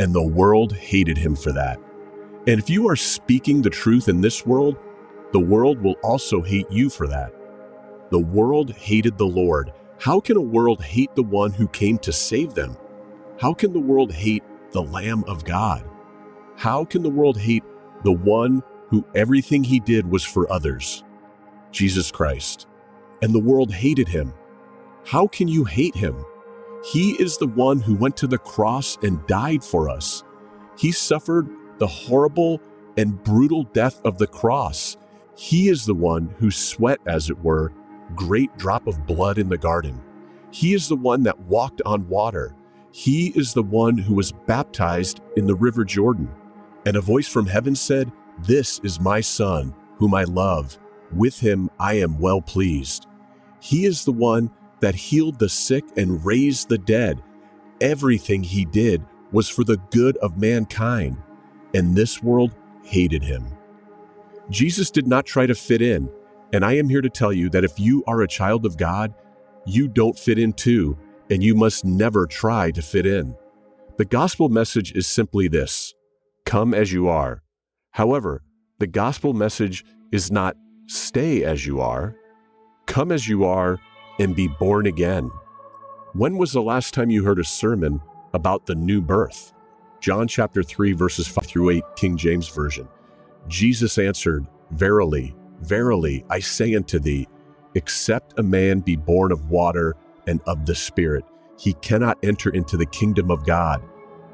and the world hated him for that. And if you are speaking the truth in this world, the world will also hate you for that. The world hated the Lord. How can a world hate the one who came to save them? How can the world hate the Lamb of God? How can the world hate the one who everything he did was for others? Jesus Christ and the world hated him. How can you hate him? He is the one who went to the cross and died for us. He suffered the horrible and brutal death of the cross. He is the one who sweat, as it were, great drop of blood in the garden. He is the one that walked on water. He is the one who was baptized in the river Jordan. And a voice from heaven said, This is my Son, whom I love. With him I am well pleased. He is the one that healed the sick and raised the dead. Everything he did was for the good of mankind, and this world hated him. Jesus did not try to fit in, and I am here to tell you that if you are a child of God, you don't fit in too, and you must never try to fit in. The gospel message is simply this come as you are. However, the gospel message is not stay as you are, Come as you are and be born again. When was the last time you heard a sermon about the new birth? John chapter 3, verses 5 through 8, King James Version. Jesus answered, Verily, verily, I say unto thee, except a man be born of water and of the Spirit, he cannot enter into the kingdom of God.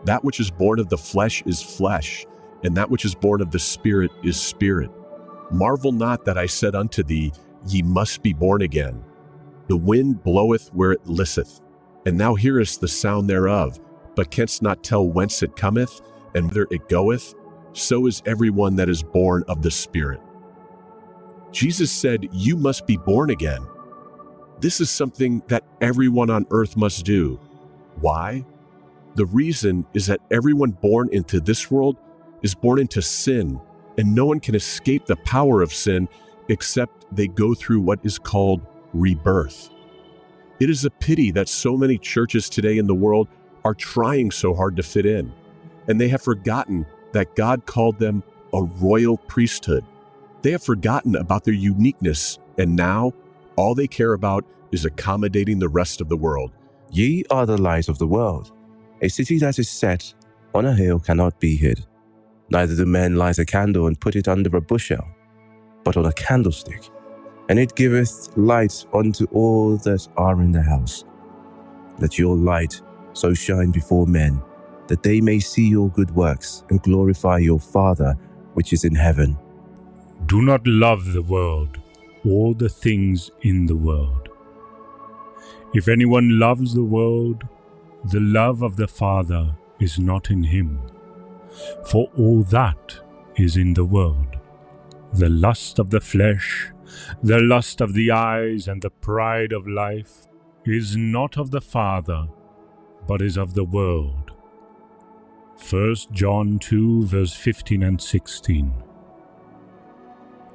That which is born of the flesh is flesh, and that which is born of the Spirit is spirit. Marvel not that I said unto thee, Ye must be born again. The wind bloweth where it listeth, and thou hearest the sound thereof, but canst not tell whence it cometh and whither it goeth. So is every one that is born of the Spirit. Jesus said, You must be born again. This is something that everyone on earth must do. Why? The reason is that everyone born into this world is born into sin, and no one can escape the power of sin except they go through what is called rebirth. It is a pity that so many churches today in the world are trying so hard to fit in, and they have forgotten that God called them a royal priesthood. They have forgotten about their uniqueness, and now all they care about is accommodating the rest of the world. Ye are the light of the world. A city that is set on a hill cannot be hid. Neither do men light a candle and put it under a bushel but on a candlestick, and it giveth light unto all that are in the house. Let your light so shine before men, that they may see your good works and glorify your Father which is in heaven. Do not love the world or the things in the world. If anyone loves the world, the love of the Father is not in him. For all that is in the world the lust of the flesh, the lust of the eyes, and the pride of life is not of the Father, but is of the world. 1 John 2, verse 15 and 16.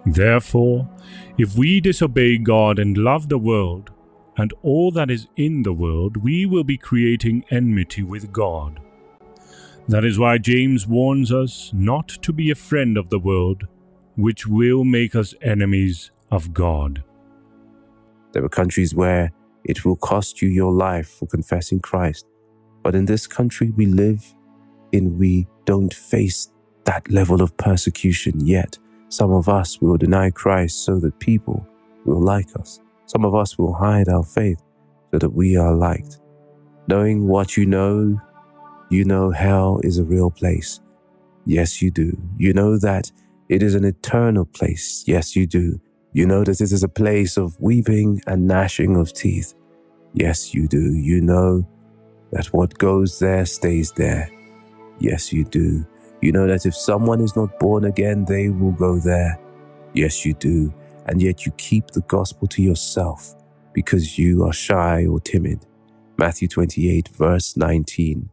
Therefore, if we disobey God and love the world, and all that is in the world, we will be creating enmity with God. That is why James warns us not to be a friend of the world, which will make us enemies of God. There are countries where it will cost you your life for confessing Christ. But in this country we live in, we don't face that level of persecution yet. Some of us will deny Christ so that people will like us. Some of us will hide our faith so that we are liked. Knowing what you know, you know hell is a real place. Yes, you do. You know that it is an eternal place. Yes, you do. You know that it is a place of weeping and gnashing of teeth. Yes, you do. You know that what goes there stays there. Yes, you do. You know that if someone is not born again, they will go there. Yes, you do. And yet you keep the gospel to yourself because you are shy or timid. Matthew 28, verse 19.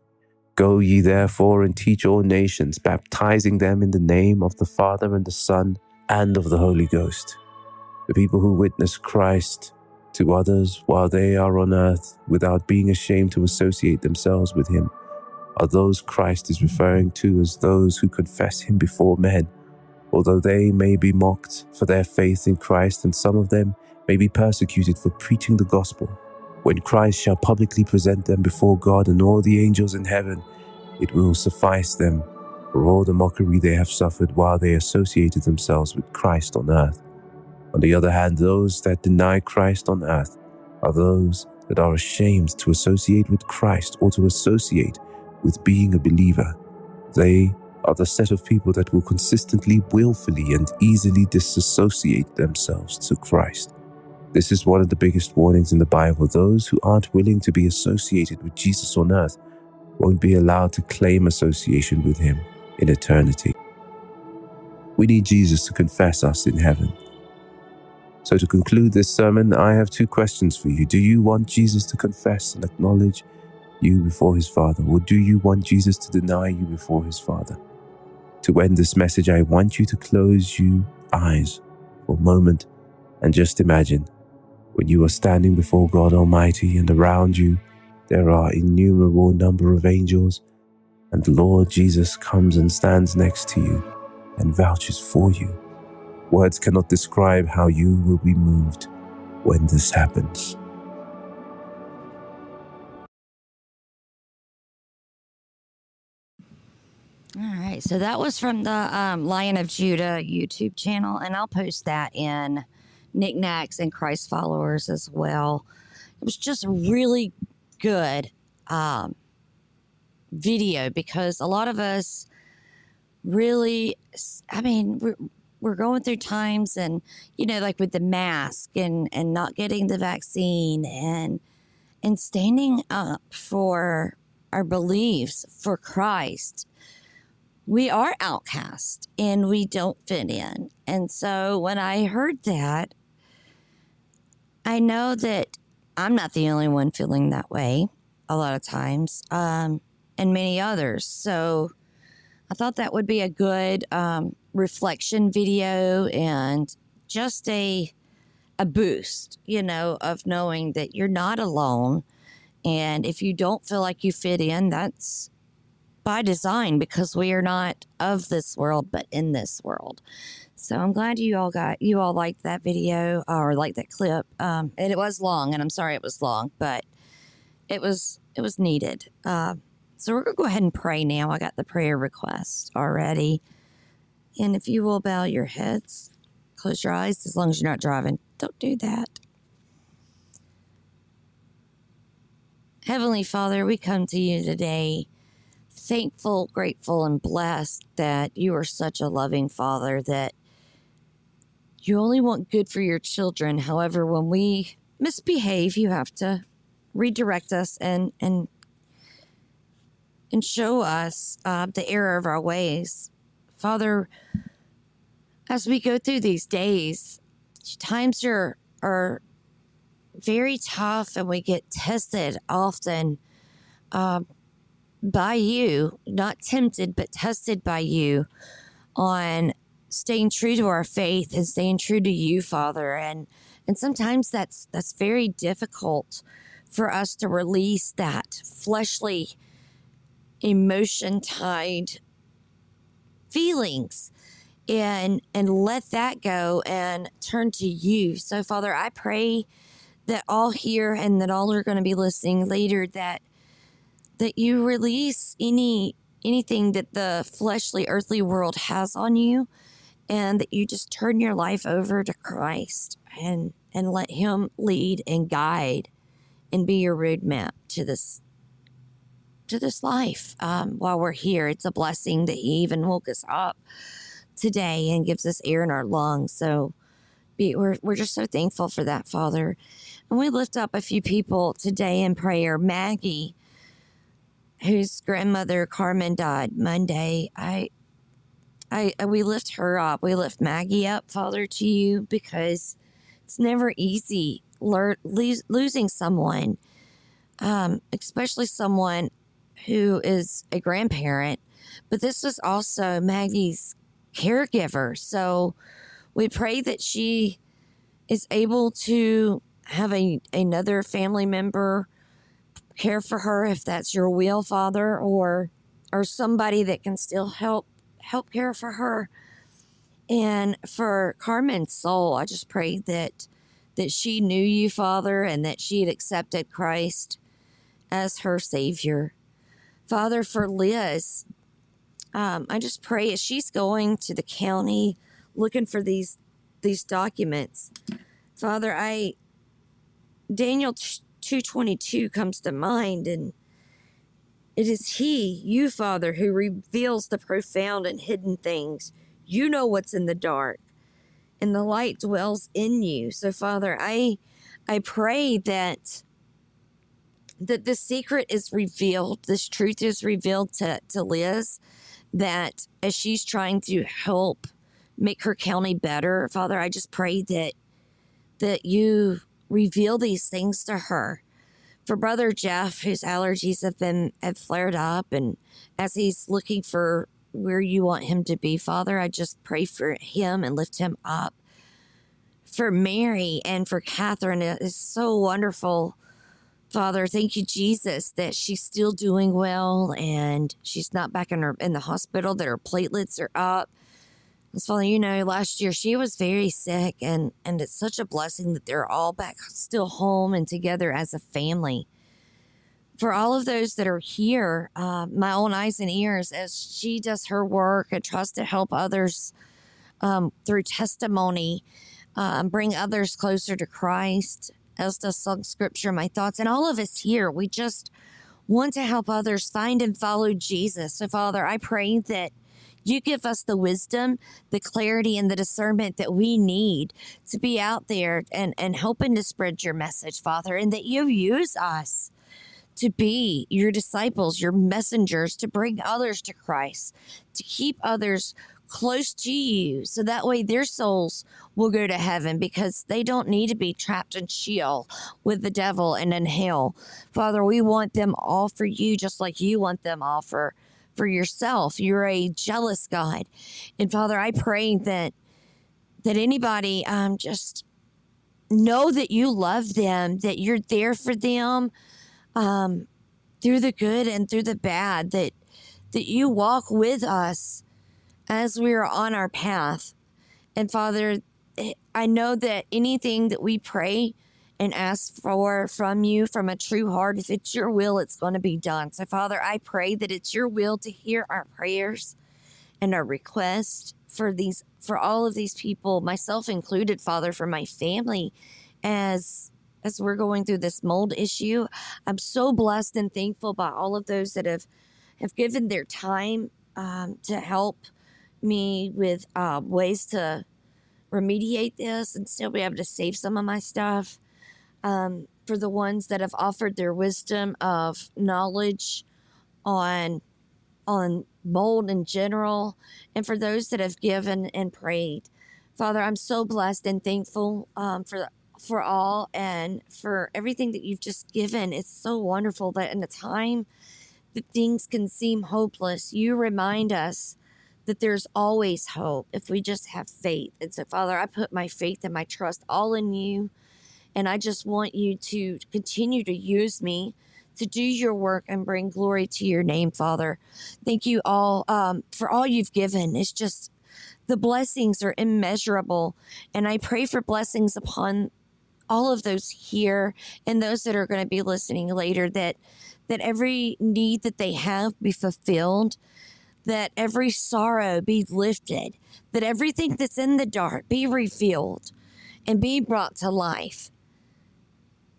Go ye therefore and teach all nations, baptizing them in the name of the Father and the Son and of the Holy Ghost. The people who witness Christ to others while they are on earth without being ashamed to associate themselves with Him are those Christ is referring to as those who confess Him before men, although they may be mocked for their faith in Christ and some of them may be persecuted for preaching the gospel. When Christ shall publicly present them before God and all the angels in heaven, it will suffice them for all the mockery they have suffered while they associated themselves with Christ on earth. On the other hand, those that deny Christ on earth are those that are ashamed to associate with Christ or to associate with being a believer. They are the set of people that will consistently, willfully, and easily disassociate themselves to Christ. This is one of the biggest warnings in the Bible. Those who aren't willing to be associated with Jesus on earth won't be allowed to claim association with him in eternity. We need Jesus to confess us in heaven. So, to conclude this sermon, I have two questions for you. Do you want Jesus to confess and acknowledge you before his Father, or do you want Jesus to deny you before his Father? To end this message, I want you to close your eyes for a moment and just imagine when you are standing before God Almighty and around you there are innumerable number of angels, and the Lord Jesus comes and stands next to you and vouches for you. Words cannot describe how you will be moved when this happens. All right. So that was from the um, Lion of Judah YouTube channel, and I'll post that in Knickknacks and Christ followers as well. It was just really good um, video because a lot of us really, I mean, we're, we're going through times and, you know, like with the mask and, and not getting the vaccine and, and standing up for our beliefs for Christ we are outcast and we don't fit in. And so when I heard that, I know that I'm not the only one feeling that way a lot of times, um, and many others. So I thought that would be a good um, reflection video and just a a boost, you know, of knowing that you're not alone. And if you don't feel like you fit in, that's by design because we are not of this world, but in this world. So I'm glad you all got you all liked that video or liked that clip. Um, and it was long, and I'm sorry it was long, but it was it was needed. Uh, so we're gonna go ahead and pray now. I got the prayer request already, and if you will bow your heads, close your eyes as long as you're not driving. Don't do that. Heavenly Father, we come to you today thankful, grateful, and blessed that you are such a loving Father that you only want good for your children. However, when we misbehave, you have to redirect us and and and show us uh, the error of our ways. Father, as we go through these days, times are are very tough, and we get tested often uh, by you, not tempted, but tested by you on staying true to our faith and staying true to you, Father. And and sometimes that's that's very difficult for us to release that fleshly emotion tied feelings and and let that go and turn to you. So Father, I pray that all here and that all are going to be listening later that that you release any anything that the fleshly earthly world has on you and that you just turn your life over to Christ and and let him lead and guide and be your roadmap to this to this life um, while we're here. It's a blessing that He even woke us up today and gives us air in our lungs. So be, we're, we're just so thankful for that, Father. And we lift up a few people today in prayer. Maggie, whose grandmother Carmen died Monday. I, I, we lift her up. We lift Maggie up, Father, to you because it's never easy losing someone, um, especially someone who is a grandparent, but this was also Maggie's caregiver. So we pray that she is able to have a, another family member care for her if that's your will, Father, or or somebody that can still help help care for her. And for Carmen's soul, I just pray that that she knew you, Father, and that she had accepted Christ as her Savior. Father, for Liz, um, I just pray as she's going to the county looking for these these documents. Father, I Daniel 222 comes to mind and it is he, you Father, who reveals the profound and hidden things. You know what's in the dark and the light dwells in you. So Father, I I pray that that the secret is revealed, this truth is revealed to, to Liz, that as she's trying to help make her county better, Father, I just pray that that you reveal these things to her. For brother Jeff, whose allergies have been have flared up, and as he's looking for where you want him to be, Father, I just pray for him and lift him up. For Mary and for Catherine, it is so wonderful Father, thank you, Jesus, that she's still doing well and she's not back in her in the hospital, that her platelets are up. Father, you know, last year she was very sick and and it's such a blessing that they're all back still home and together as a family. For all of those that are here, uh, my own eyes and ears, as she does her work and tries to help others um, through testimony, uh, bring others closer to Christ as does Scripture, my thoughts, and all of us here. We just want to help others find and follow Jesus. So, Father, I pray that you give us the wisdom, the clarity, and the discernment that we need to be out there and, and helping to spread your message, Father, and that you use us to be your disciples, your messengers, to bring others to Christ, to keep others close to you so that way their souls will go to heaven because they don't need to be trapped in Sheol with the devil and in hell. Father, we want them all for you just like you want them all for for yourself. You're a jealous God. And Father, I pray that that anybody um just know that you love them, that you're there for them um through the good and through the bad, that that you walk with us as we are on our path. And Father, I know that anything that we pray and ask for from you from a true heart, if it's your will, it's going to be done. So, Father, I pray that it's your will to hear our prayers and our requests for these, for all of these people, myself included, Father, for my family, as as we're going through this mold issue. I'm so blessed and thankful by all of those that have have given their time um, to help me with uh, ways to remediate this and still be able to save some of my stuff. Um, for the ones that have offered their wisdom of knowledge on on mold in general, and for those that have given and prayed. Father, I'm so blessed and thankful um, for for all and for everything that you've just given. It's so wonderful that in a time that things can seem hopeless, you remind us that there's always hope if we just have faith. And so, Father, I put my faith and my trust all in you. And I just want you to continue to use me to do your work and bring glory to your name, Father. Thank you all um, for all you've given. It's just the blessings are immeasurable. And I pray for blessings upon all of those here and those that are going to be listening later that that every need that they have be fulfilled that every sorrow be lifted that everything that's in the dark be revealed and be brought to life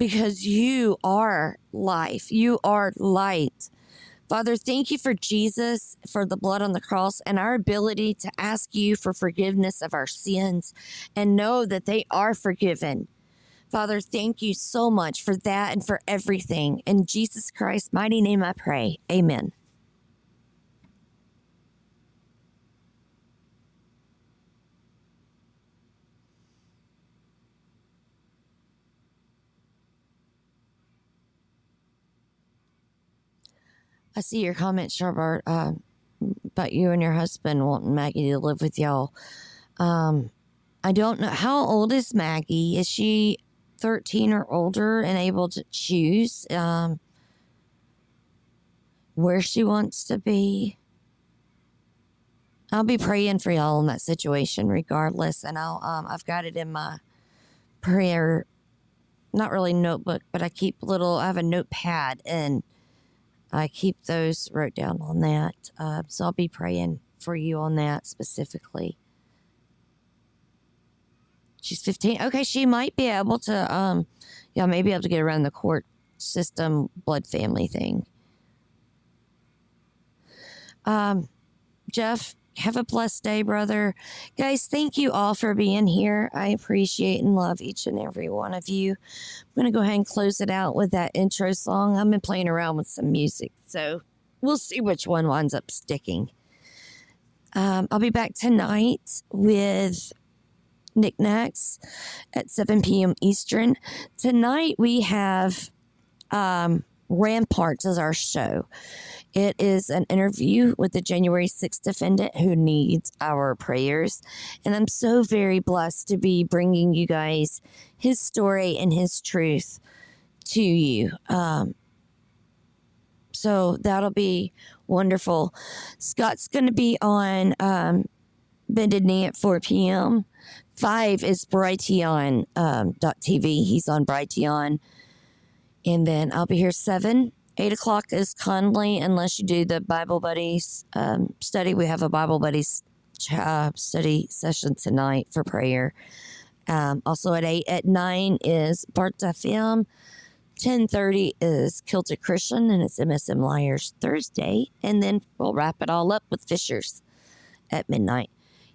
because you are life you are light Father, thank you for Jesus, for the blood on the cross, and our ability to ask you for forgiveness of our sins and know that they are forgiven. Father, thank you so much for that and for everything. In Jesus Christ's mighty name I pray. Amen. I see your comment, Sharbart, uh, about you and your husband wanting Maggie to live with y'all. Um, I don't know. How old is Maggie? Is she 13 or older and able to choose um, where she wants to be. I'll be praying for y'all in that situation regardless. And I'll, um, I've got it in my prayer, not really notebook, but I keep little, I have a notepad and I keep those wrote down on that. Uh, so I'll be praying for you on that specifically. She's 15. Okay, she might be able to, um, yeah, maybe able to get around the court system blood family thing. Um, Jeff, have a blessed day, brother. Guys, thank you all for being here. I appreciate and love each and every one of you. I'm going to go ahead and close it out with that intro song. I've been playing around with some music, so we'll see which one winds up sticking. Um, I'll be back tonight with knickknacks at 7 p.m. Eastern. Tonight we have um, Ramparts is our show. It is an interview with the January 6th defendant who needs our prayers. And I'm so very blessed to be bringing you guys his story and his truth to you. Um, so that'll be wonderful. Scott's going to be on um, Bended Knee at 4 p.m. Five is Brighteon um, .tv. He's on Brighteon. And then I'll be here seven. Eight o'clock is Conley, unless you do the Bible Buddies um, study. We have a Bible Buddies uh, study session tonight for prayer. Um, also at eight at nine is Bart FM. Ten thirty is Kilted Christian, and it's MSM Liars Thursday, and then we'll wrap it all up with Fishers at midnight.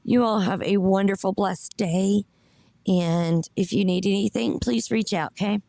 You all have a wonderful, blessed day. And if you need anything, please reach out, okay?